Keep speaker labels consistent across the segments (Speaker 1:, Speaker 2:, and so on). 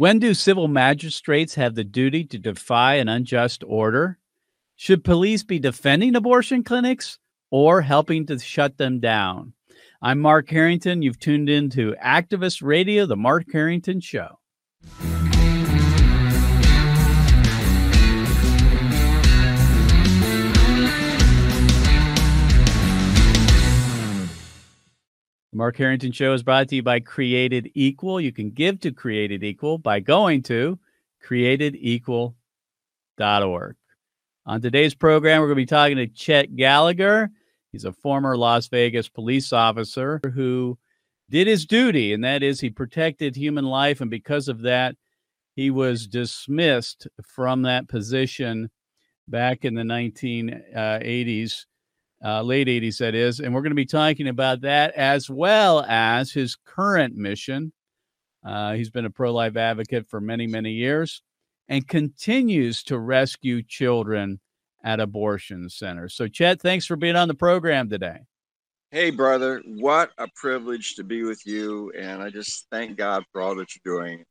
Speaker 1: When do civil magistrates have the duty to defy an unjust order? Should police be defending abortion clinics or helping to shut them down? I'm Mark Harrington. You've tuned in to Activist Radio, The Mark Harrington Show. The Mark Harrington Show is brought to you by Created Equal. You can give to Created Equal by going to createdequal.org. On today's program, we're going to be talking to Chet Gallagher. He's a former Las Vegas police officer who did his duty, and that is he protected human life. And because of that, he was dismissed from that position back in the 1980s uh, late 80s, that is. And we're going to be talking about that as well as his current mission. Uh, he's been a pro life advocate for many, many years and continues to rescue children at abortion centers. So, Chet, thanks for being on the program today.
Speaker 2: Hey, brother, what a privilege to be with you. And I just thank God for all that you're doing.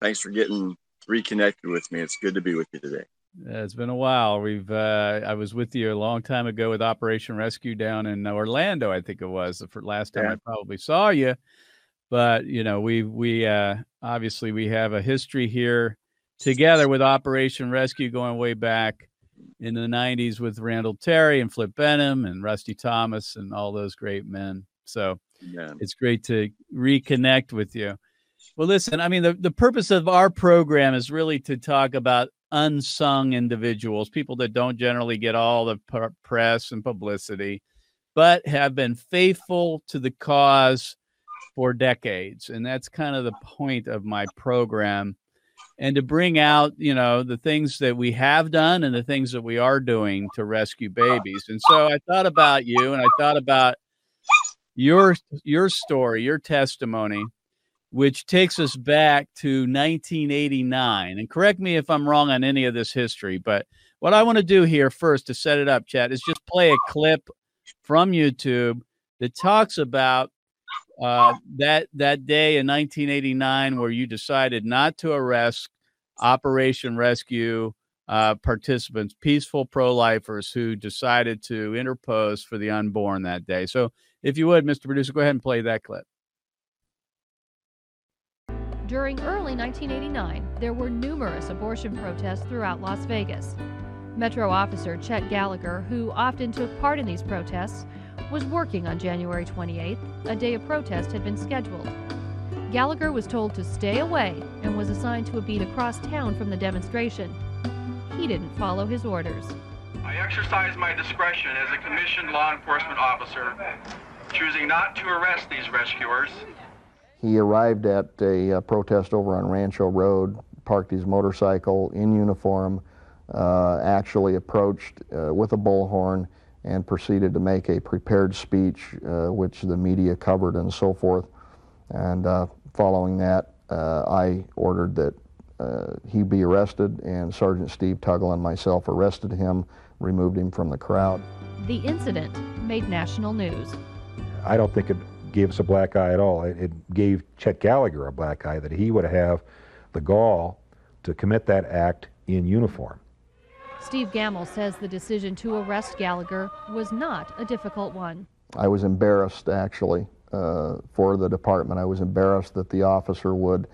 Speaker 2: Thanks for getting reconnected with me. It's good to be with you today.
Speaker 1: Yeah, it's been a while. We've uh, I was with you a long time ago with Operation Rescue down in Orlando, I think it was the last time yeah. I probably saw you. But you know, we we uh, obviously we have a history here together with Operation Rescue going way back in the 90s with Randall Terry and Flip Benham and Rusty Thomas and all those great men. So yeah. it's great to reconnect with you. Well, listen, I mean, the, the purpose of our program is really to talk about unsung individuals, people that don't generally get all the press and publicity, but have been faithful to the cause for decades. And that's kind of the point of my program. And to bring out, you know, the things that we have done and the things that we are doing to rescue babies. And so I thought about you and I thought about your your story, your testimony which takes us back to 1989. And correct me if I'm wrong on any of this history, but what I want to do here first to set it up, Chet, is just play a clip from YouTube that talks about uh, that that day in 1989 where you decided not to arrest Operation Rescue uh, participants, peaceful pro-lifers who decided to interpose for the unborn that day. So, if you would, Mr. Producer, go ahead and play that clip.
Speaker 3: During early 1989, there were numerous abortion protests throughout Las Vegas. Metro officer Chet Gallagher, who often took part in these protests, was working on January 28th, a day a protest had been scheduled. Gallagher was told to stay away and was assigned to a beat across town from the demonstration. He didn't follow his orders.
Speaker 4: I exercise my discretion as a commissioned law enforcement officer, choosing not to arrest these rescuers
Speaker 5: he arrived at a, a, protest over on Rancho Road, parked his motorcycle in uniform, uh, actually approached uh, with a bullhorn and proceeded to make a prepared speech, uh, which the media covered and so forth. And uh, following that, uh, I ordered that uh, he be arrested, and Sergeant Steve Tuggle and myself arrested him, removed him from the crowd.
Speaker 3: The incident made national news.
Speaker 6: I don't think it gave us a black eye at all. It, it gave Chet Gallagher a black eye that he would have the gall to commit that act in uniform.
Speaker 3: Steve Gamble says the decision to arrest Gallagher was not a difficult one.
Speaker 5: I was embarrassed, actually, uh, for the department. I was embarrassed that the officer would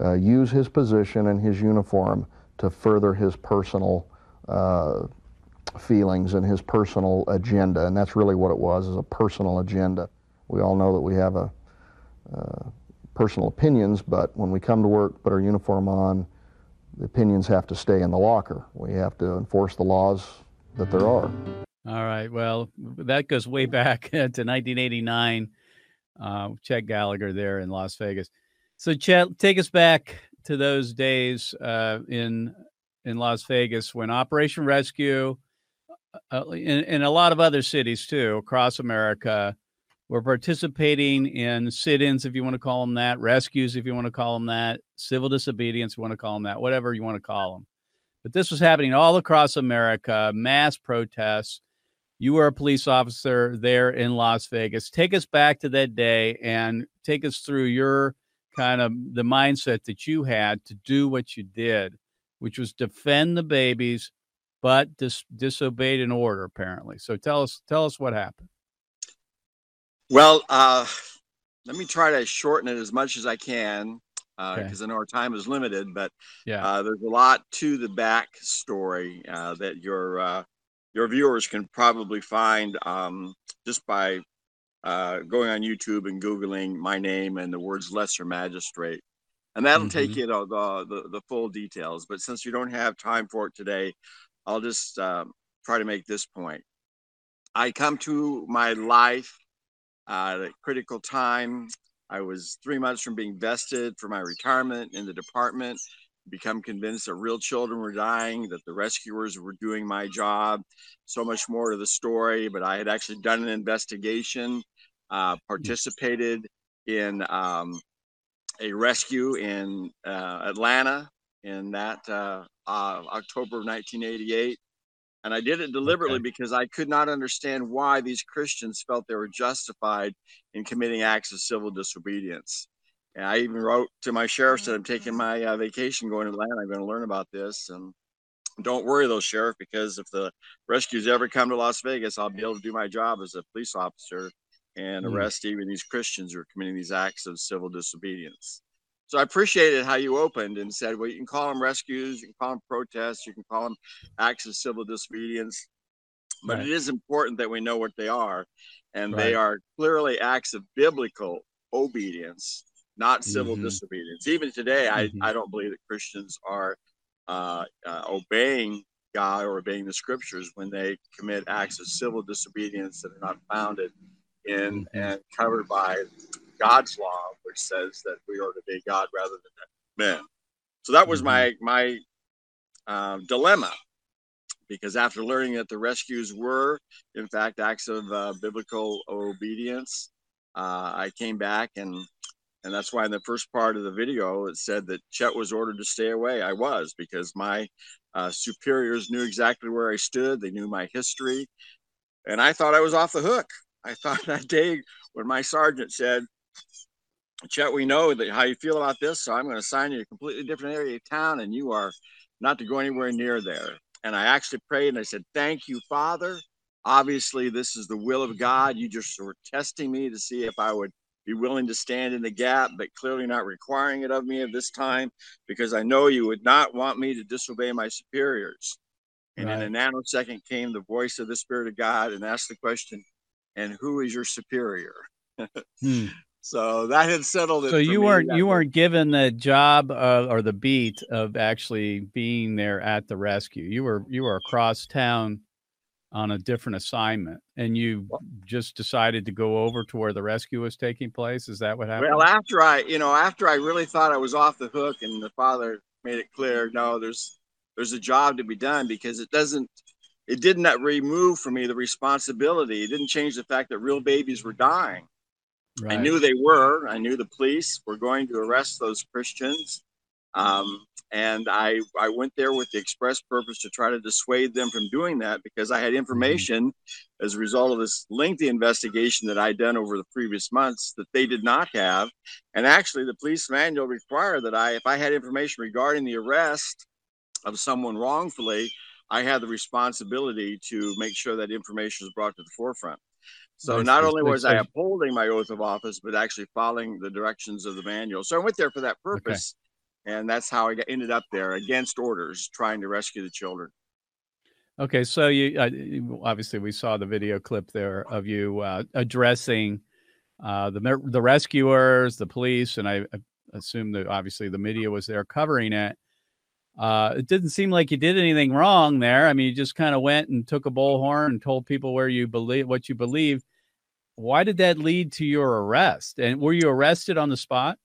Speaker 5: uh, use his position and his uniform to further his personal uh, feelings and his personal agenda, and that's really what it was, is a personal agenda. We all know that we have a, uh, personal opinions, but when we come to work, put our uniform on, the opinions have to stay in the locker. We have to enforce the laws that there are.
Speaker 1: All right. Well, that goes way back to 1989. Uh, Chet Gallagher there in Las Vegas. So, Chet, take us back to those days uh, in in Las Vegas when Operation Rescue, uh, in, in a lot of other cities too across America, we're participating in sit ins, if you want to call them that, rescues, if you want to call them that, civil disobedience, you want to call them that, whatever you want to call them. But this was happening all across America, mass protests. You were a police officer there in Las Vegas. Take us back to that day and take us through your kind of the mindset that you had to do what you did, which was defend the babies, but dis- disobeyed an order apparently. So tell us tell us what happened.
Speaker 2: Well, uh, let me try to shorten it as much as I can because uh, okay. I know our time is limited. But yeah, uh, there's a lot to the back story uh, that your uh, your viewers can probably find um, just by uh, going on YouTube and googling my name and the words "lesser magistrate," and that'll mm-hmm. take you to the, the, the full details. But since you don't have time for it today, I'll just um, try to make this point. I come to my life at a critical time. I was three months from being vested for my retirement in the department. Become convinced that real children were dying, that the rescuers were doing my job. So much more to the story, but I had actually done an investigation, uh, participated in um, a rescue in uh, Atlanta in that uh, uh October of 1988. And I did it deliberately okay. because I could not understand why these Christians felt they were justified in committing acts of civil disobedience. And I even wrote to my sheriff said I'm taking my uh, vacation going to Atlanta. I'm going to learn about this. And don't worry, though, sheriff, because if the rescues ever come to Las Vegas, I'll be able to do my job as a police officer and mm. arrest even these Christians who are committing these acts of civil disobedience. So I appreciated how you opened and said, well, you can call them rescues, you can call them protests, you can call them acts of civil disobedience, but right. it is important that we know what they are. And right. they are clearly acts of biblical obedience, not civil mm-hmm. disobedience. Even today, mm-hmm. I, I don't believe that Christians are uh, uh, obeying God or obeying the scriptures when they commit acts of civil disobedience that are not founded in mm-hmm. and covered by God's law, which says that we are to be God rather than men. So that was my mm-hmm. my uh, dilemma, because after learning that the rescues were, in fact, acts of uh, biblical obedience, uh, I came back and and that's why in the first part of the video it said that Chet was ordered to stay away. I was because my uh, superiors knew exactly where I stood. They knew my history, and I thought I was off the hook. I thought that day when my sergeant said, Chet, we know that how you feel about this, so I'm going to assign you a completely different area of town, and you are not to go anywhere near there. And I actually prayed and I said, Thank you, Father. Obviously, this is the will of God. You just were testing me to see if I would be willing to stand in the gap, but clearly not requiring it of me at this time because I know you would not want me to disobey my superiors. And right. in a nanosecond came the voice of the Spirit of God and asked the question, And who is your superior? hmm. So that had settled it.
Speaker 1: So you weren't you weren't given the job uh, or the beat of actually being there at the rescue. You were you were across town on a different assignment, and you just decided to go over to where the rescue was taking place. Is that what happened?
Speaker 2: Well, after I you know after I really thought I was off the hook, and the father made it clear, no, there's there's a job to be done because it doesn't it did not remove from me the responsibility. It didn't change the fact that real babies were dying. Right. I knew they were. I knew the police were going to arrest those Christians. Um, and I, I went there with the express purpose to try to dissuade them from doing that because I had mm-hmm. information mm-hmm. as a result of this lengthy investigation that I'd done over the previous months that they did not have. And actually, the police manual required that I, if I had information regarding the arrest of someone wrongfully, I had the responsibility to make sure that information was brought to the forefront. So nice, not nice, only was nice. I upholding my oath of office, but actually following the directions of the manual. So I went there for that purpose, okay. and that's how I got, ended up there against orders, trying to rescue the children.
Speaker 1: Okay, so you uh, obviously we saw the video clip there of you uh, addressing uh, the the rescuers, the police, and I, I assume that obviously the media was there covering it. Uh, it didn't seem like you did anything wrong there. I mean, you just kind of went and took a bullhorn and told people where you believe what you believe. Why did that lead to your arrest? And were you arrested on the spot?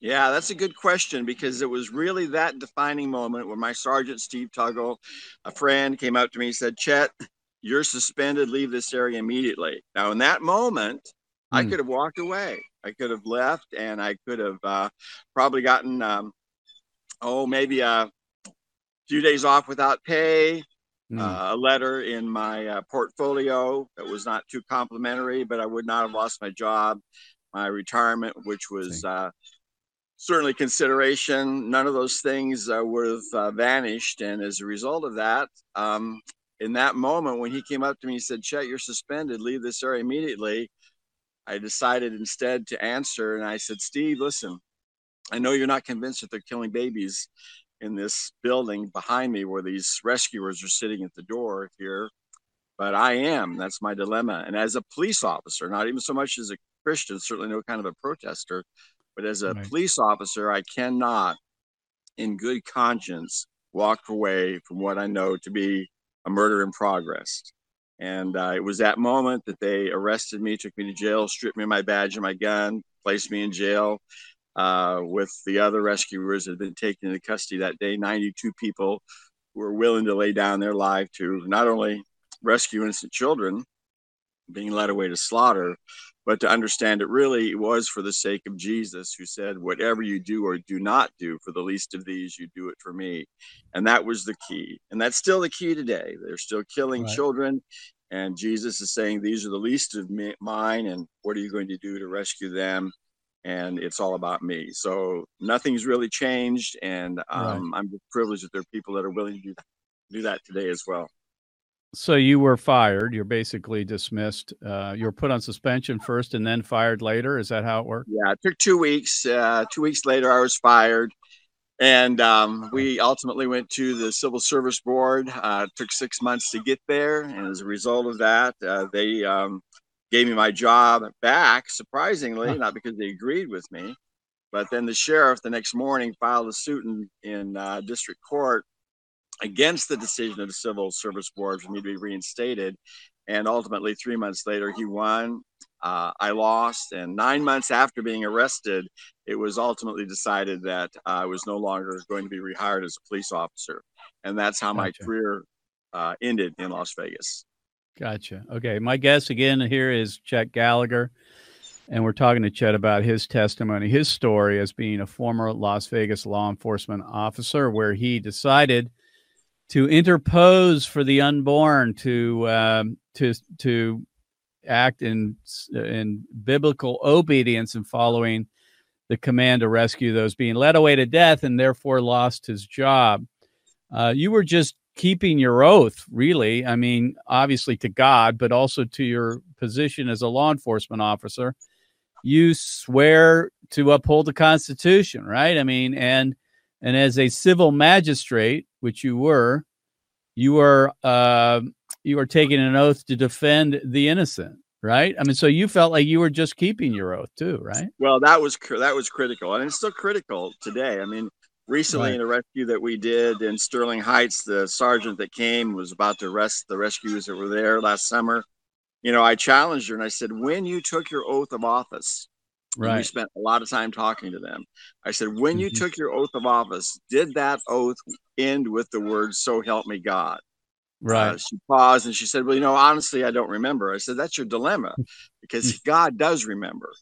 Speaker 2: Yeah, that's a good question because it was really that defining moment when my sergeant Steve Tuggle, a friend, came out to me and said, "Chet, you're suspended. Leave this area immediately." Now, in that moment, mm. I hmm. could have walked away. I could have left, and I could have uh, probably gotten um, oh, maybe a few days off without pay, mm. uh, a letter in my uh, portfolio that was not too complimentary, but I would not have lost my job, my retirement, which was uh, certainly consideration. None of those things uh, would have uh, vanished. And as a result of that, um, in that moment when he came up to me and said, Chet, you're suspended, leave this area immediately. I decided instead to answer. And I said, Steve, listen, I know you're not convinced that they're killing babies in this building behind me where these rescuers are sitting at the door here, but I am. That's my dilemma. And as a police officer, not even so much as a Christian, certainly no kind of a protester, but as a right. police officer, I cannot, in good conscience, walk away from what I know to be a murder in progress. And uh, it was that moment that they arrested me, took me to jail, stripped me of my badge and my gun, placed me in jail uh, with the other rescuers that had been taken into custody that day. 92 people were willing to lay down their life to not only rescue innocent children being led away to slaughter, but to understand it really was for the sake of Jesus, who said, Whatever you do or do not do for the least of these, you do it for me. And that was the key. And that's still the key today. They're still killing right. children. And Jesus is saying, These are the least of me, mine. And what are you going to do to rescue them? And it's all about me. So nothing's really changed. And um, right. I'm privileged that there are people that are willing to do that, do that today as well.
Speaker 1: So you were fired. You're basically dismissed. Uh, you were put on suspension first and then fired later. Is that how it worked?
Speaker 2: Yeah, it took two weeks. Uh, two weeks later, I was fired. And um, we ultimately went to the Civil Service Board. Uh, it took six months to get there. And as a result of that, uh, they um, gave me my job back, surprisingly, not because they agreed with me. But then the sheriff the next morning filed a suit in, in uh, district court against the decision of the Civil Service Board for me to be reinstated. And ultimately, three months later, he won. Uh, I lost. And nine months after being arrested, it was ultimately decided that I was no longer going to be rehired as a police officer. And that's how my career uh, ended in Las Vegas.
Speaker 1: Gotcha. Okay. My guest again here is Chet Gallagher. And we're talking to Chet about his testimony, his story as being a former Las Vegas law enforcement officer, where he decided to interpose for the unborn, to um, to to act in in biblical obedience and following the command to rescue those being led away to death, and therefore lost his job. Uh, you were just keeping your oath, really. I mean, obviously to God, but also to your position as a law enforcement officer. You swear to uphold the Constitution, right? I mean, and and as a civil magistrate, which you were, you are uh, you are taking an oath to defend the innocent, right? I mean, so you felt like you were just keeping your oath too, right?
Speaker 2: Well, that was that was critical, and it's still critical today. I mean, recently right. in a rescue that we did in Sterling Heights, the sergeant that came was about to arrest the rescuers that were there last summer. You know, I challenged her and I said, when you took your oath of office, Right. We spent a lot of time talking to them. I said, when you mm-hmm. took your oath of office, did that oath end with the words, so help me God?
Speaker 1: Right. Uh,
Speaker 2: she paused and she said, well, you know, honestly, I don't remember. I said, that's your dilemma because. God does remember.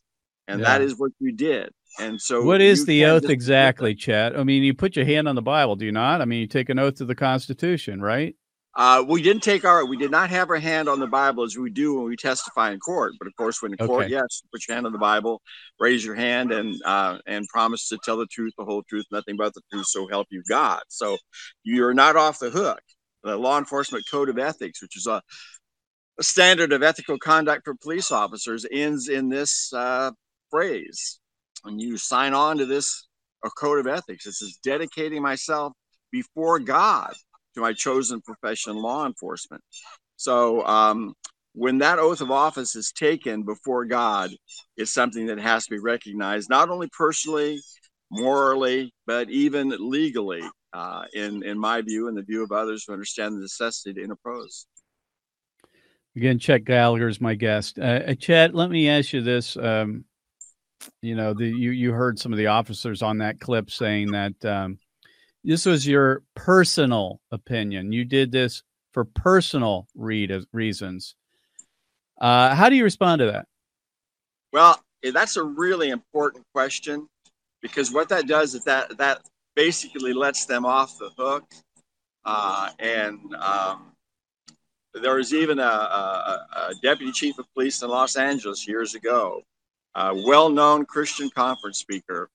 Speaker 2: And yeah. that is what you did. And so,
Speaker 1: what is the oath exactly, Chet? I mean, you put your hand on the Bible, do you not? I mean, you take an oath to the Constitution, right?
Speaker 2: Uh, we didn't take our, we did not have our hand on the Bible as we do when we testify in court. But of course, when in court, okay. yes, put your hand on the Bible, raise your hand, and uh, and promise to tell the truth, the whole truth, nothing but the truth, so help you God. So you're not off the hook. The Law Enforcement Code of Ethics, which is a, a standard of ethical conduct for police officers, ends in this uh, phrase. When you sign on to this a code of ethics, it says dedicating myself before God to my chosen profession, law enforcement. So um, when that oath of office is taken before God, it's something that has to be recognized, not only personally, morally, but even legally, uh, in in my view and the view of others who understand the necessity to interpose.
Speaker 1: Again, Chet Gallagher is my guest. Uh, uh, Chet, let me ask you this. Um, you know, the, you you heard some of the officers on that clip saying that um, this was your personal opinion. You did this for personal reasons. Uh, how do you respond to that?
Speaker 2: Well, eh, that's a really important question because what that does is that that basically lets them off the hook. Uh, and um, there was even a, a, a, deputy chief of police in Los Angeles years ago, a well known Christian conference speaker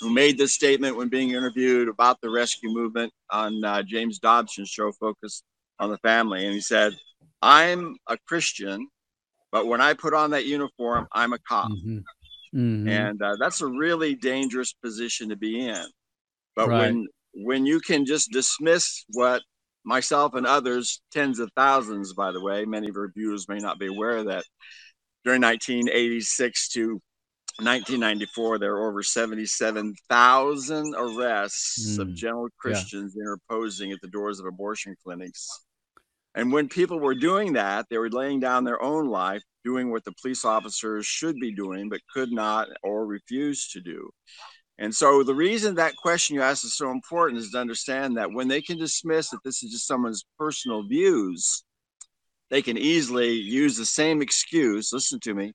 Speaker 2: who made this statement when being interviewed about the rescue movement on uh, James Dobson's show, Focus on the Family. And he said, I'm a Christian, but when I put on that uniform, I'm a cop. Mm-hmm. Mm-hmm. And uh, that's a really dangerous position to be in. But right. when when you can just dismiss what myself and others, tens of thousands, by the way, many of our viewers may not be aware of that during 1986 to 1994, there were over 77,000 arrests mm. of general Christians yeah. interposing at the doors of abortion clinics. And when people were doing that, they were laying down their own life, doing what the police officers should be doing, but could not or refused to do. And so the reason that question you asked is so important is to understand that when they can dismiss that this is just someone's personal views, they can easily use the same excuse, listen to me,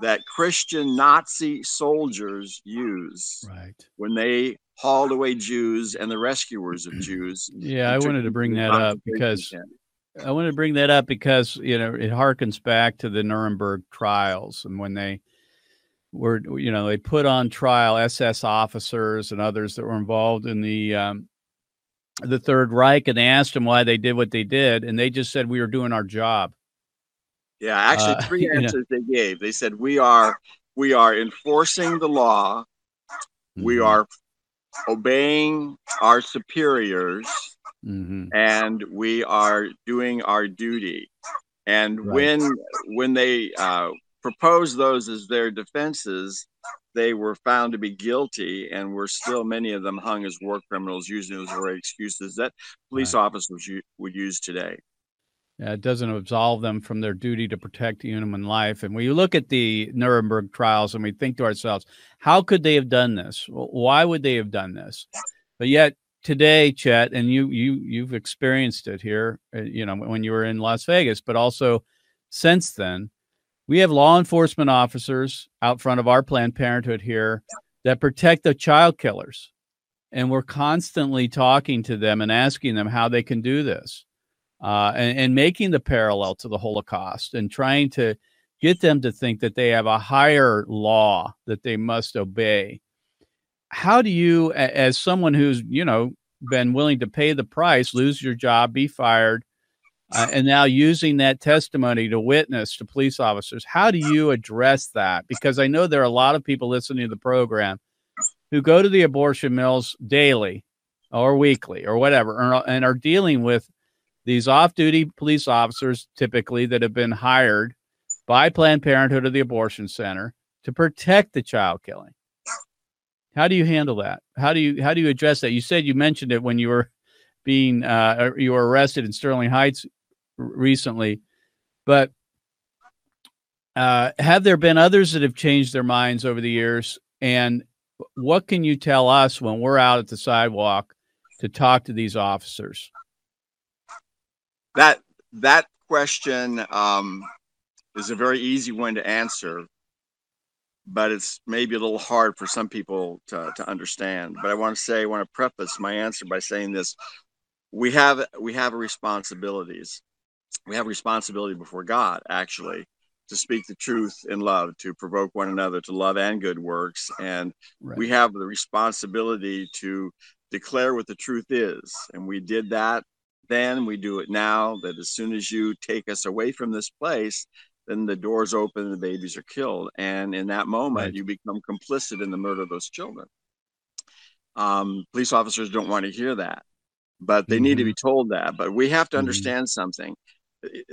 Speaker 2: that Christian Nazi soldiers use
Speaker 1: right.
Speaker 2: when they hauled away Jews and the rescuers of Jews.
Speaker 1: Yeah, I wanted to bring that up because camp. I wanted to bring that up because you know it harkens back to the Nuremberg trials and when they were you know they put on trial SS officers and others that were involved in the um, the Third Reich and they asked them why they did what they did and they just said we were doing our job.
Speaker 2: Yeah, actually, uh, three uh, answers know. they gave. They said we are we are enforcing the law, mm-hmm. we are obeying our superiors, mm-hmm. and we are doing our duty. And right. when when they uh, proposed those as their defenses, they were found to be guilty, and were still many of them hung as war criminals, using those very excuses that police right. officers would use today.
Speaker 1: Uh, it doesn't absolve them from their duty to protect human life. And when you look at the Nuremberg trials and we think to ourselves, how could they have done this? Why would they have done this? But yet today, Chet, and you you you've experienced it here, uh, you know, when you were in Las Vegas, but also since then, we have law enforcement officers out front of our Planned Parenthood here that protect the child killers. And we're constantly talking to them and asking them how they can do this uh, and, and making the parallel to the Holocaust and trying to get them to think that they have a higher law that they must obey. How do you, as someone who's, you know, been willing to pay the price, lose your job, be fired, uh, and now using that testimony to witness to police officers, how do you address that? Because I know there are a lot of people listening to the program who go to the abortion mills daily or weekly or whatever and are dealing with these off duty police officers, typically that have been hired by Planned Parenthood or the abortion center to protect the child killing. How do you handle that? How do you how do you address that? You said you mentioned it when you were being uh, you were arrested in Sterling Heights recently, but uh, have there been others that have changed their minds over the years? And what can you tell us when we're out at the sidewalk to talk to these officers?
Speaker 2: that that question um, is a very easy one to answer, but it's maybe a little hard for some people to, to understand. But I want to say, I want to preface my answer by saying this: we have we have responsibilities. We have responsibility before God, actually, to speak the truth in love, to provoke one another to love and good works, and right. we have the responsibility to declare what the truth is. And we did that then, we do it now. That as soon as you take us away from this place, then the doors open and the babies are killed. And in that moment, right. you become complicit in the murder of those children. Um, police officers don't want to hear that, but they mm-hmm. need to be mm-hmm. told that. But we have to mm-hmm. understand mm-hmm. something.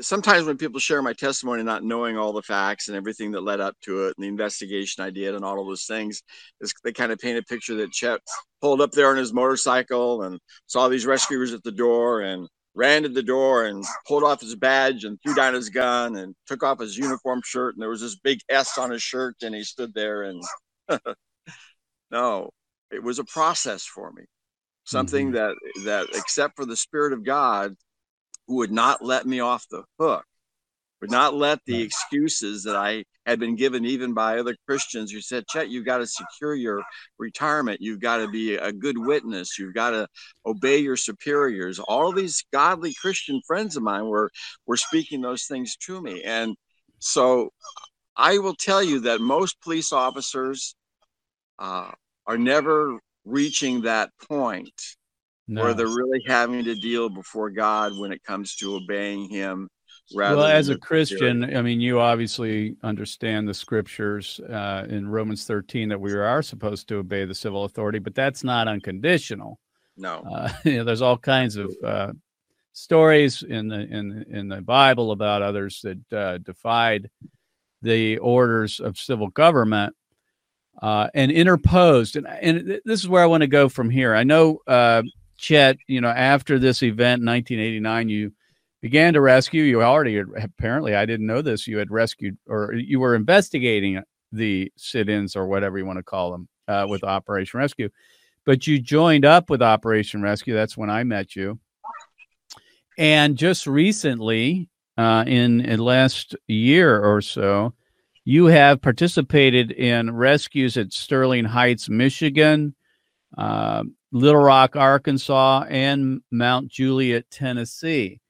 Speaker 2: Sometimes when people share my testimony, not knowing all the facts and everything that led up to it, and the investigation I did, and all of those things, is they kind of paint a picture that Chet pulled up there on his motorcycle and saw these rescuers at the door and ran to the door and pulled off his badge and threw down his gun and took off his uniform shirt and there was this big S on his shirt and he stood there and no, it was a process for me. Something mm-hmm. that that except for the spirit of God who would not let me off the hook would not let the excuses that I had been given even by other Christians who said, Chet, you've got to secure your retirement. You've got to be a good witness. You've got to obey your superiors. All these godly Christian friends of mine were, were speaking those things to me. And so I will tell you that most police officers uh, are never reaching that point no. where they're really having to deal before God when it comes to obeying Him.
Speaker 1: well, as a Christian, I mean, you obviously understand the scriptures uh, in Romans 13 that we are supposed to obey the civil authority, but that's not unconditional.
Speaker 2: No,
Speaker 1: uh, you know, there's all kinds of uh, stories in the in in the Bible about others that uh, defied the orders of civil government uh, and interposed. And, and this is where I want to go from here. I know, uh, Chet, you know, after this event in 1989, you began to rescue. You already apparently, I didn't know this. You had rescued, or you were investigating the sit-ins or whatever you want to call them uh, with Operation Rescue. But you joined up with Operation Rescue. That's when I met you. And just recently, uh, in, in last year or so, you have participated in rescues at Sterling Heights, Michigan, uh, Little Rock, Arkansas, and Mount Juliet, Tennessee.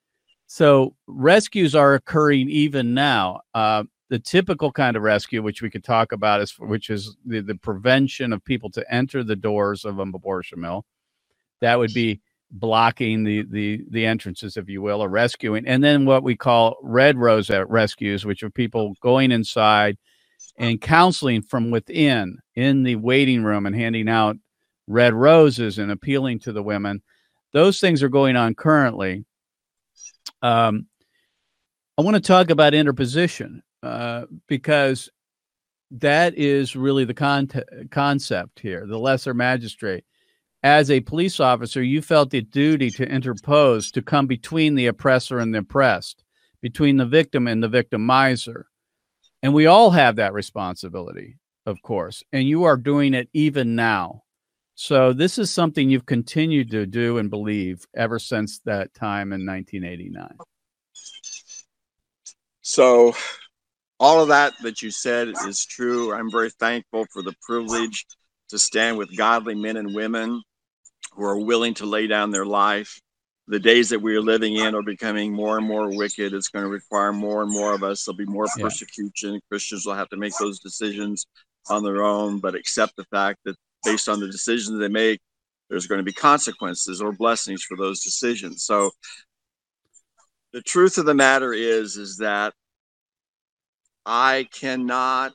Speaker 1: So rescues are occurring even now. Uh, the typical kind of rescue, which we could talk about, is which is the, the prevention of people to enter the doors of an abortion mill. That would be blocking the the the entrances, if you will, or rescuing, and then what we call red rose rescues, which are people going inside and counseling from within in the waiting room and handing out red roses and appealing to the women. Those things are going on currently. Um, I want to talk about interposition uh, because that is really the con- concept here, the lesser magistrate as a police officer, you felt the duty to interpose, to come between the oppressor and the oppressed, between the victim and the victimizer. And we all have that responsibility, of course, and you are doing it even now. So this is something you've continued to do and believe ever since that time in 1989.
Speaker 2: So all of that that you said is true. I'm very thankful for the privilege to stand with godly men and women who are willing to lay down their life. The days that we are living in are becoming more and more wicked. It's going to require more and more of us. There'll be more yeah. persecution. Christians will have to make those decisions on their own, but accept the fact that based on the decisions they make, there's going to be consequences or blessings for those decisions. So the truth of the matter is, is that I cannot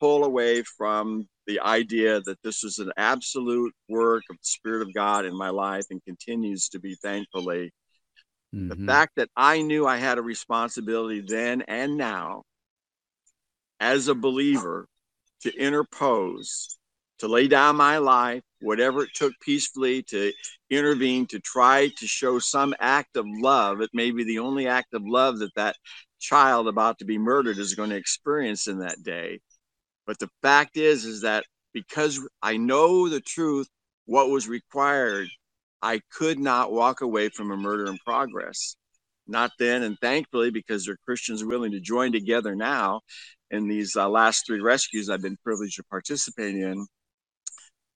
Speaker 2: pull away from the idea that this was an absolute work of the Spirit of God in my life and continues to be, thankfully. Mm-hmm. The fact that I knew I had a responsibility then and now as a believer to interpose, to lay down my life, whatever it took peacefully to intervene, to try to show some act of love. It may be the only act of love that that child about to be murdered is going to experience in that day. But the fact is, is that because I know the truth, what was required, I could not walk away from a murder in progress. Not then, and thankfully, because there are Christians willing to join together now in these uh, last three rescues I've been privileged to participate in,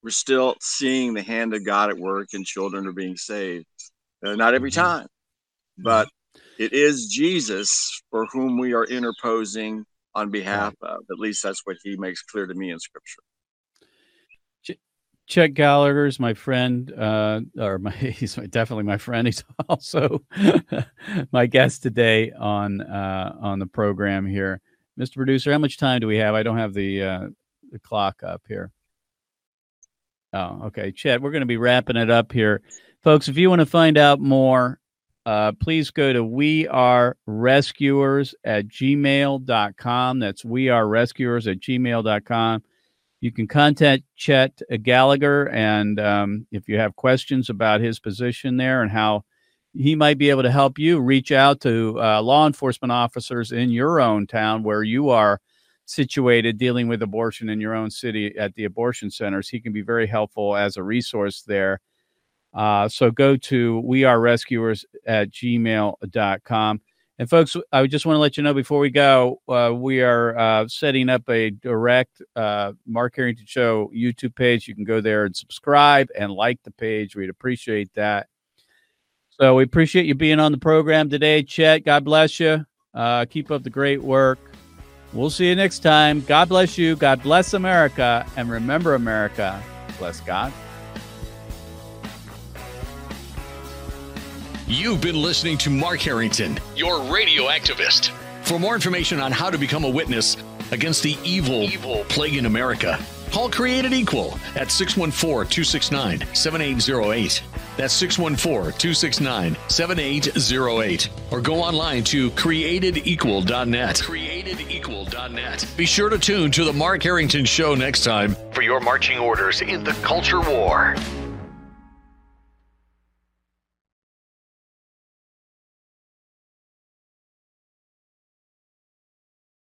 Speaker 2: we're still seeing the hand of God at work and children are being saved. Uh, not every mm-hmm. time, but it is Jesus for whom we are interposing on behalf of. At least that's what he makes clear to me in scripture.
Speaker 1: Chet Gallagher is my friend, uh, or my, he's my, definitely my friend. He's also my guest today on uh, on the program here. Mr. Producer, how much time do we have? I don't have the uh, the clock up here. Oh, okay, Chet, we're going to be wrapping it up here, folks. If you want to find out more uh, please go to we are rescuers at gmail.com. That's we are rescuers at gmail.com. You can contact Chet Gallagher, and um, if you have questions about his position there and how he might be able to help you, reach out to uh, law enforcement officers in your own town where you are situated dealing with abortion in your own city at the abortion centers. He can be very helpful as a resource there. Uh, so go to we are rescuers at gmail.com. And folks, I just want to let you know before we go, uh, we are uh, setting up a direct uh, Mark Harrington Show YouTube page. You can go there and subscribe and like the page. We'd appreciate that. So we appreciate you being on the program today, Chet. God bless you. Uh, keep up the great work. We'll see you next time. God bless you. God bless America. And remember, America, Bless God.
Speaker 7: You've been listening to Mark Harrington, your radio activist. For more information on how to become a witness against the evil, evil plague in America, call Created Equal at 614 269 7808. That's 614 269 7808. Or go online to createdequal.net. Createdequal.net. Be sure to tune to The Mark Harrington Show next time for your marching orders in the culture war.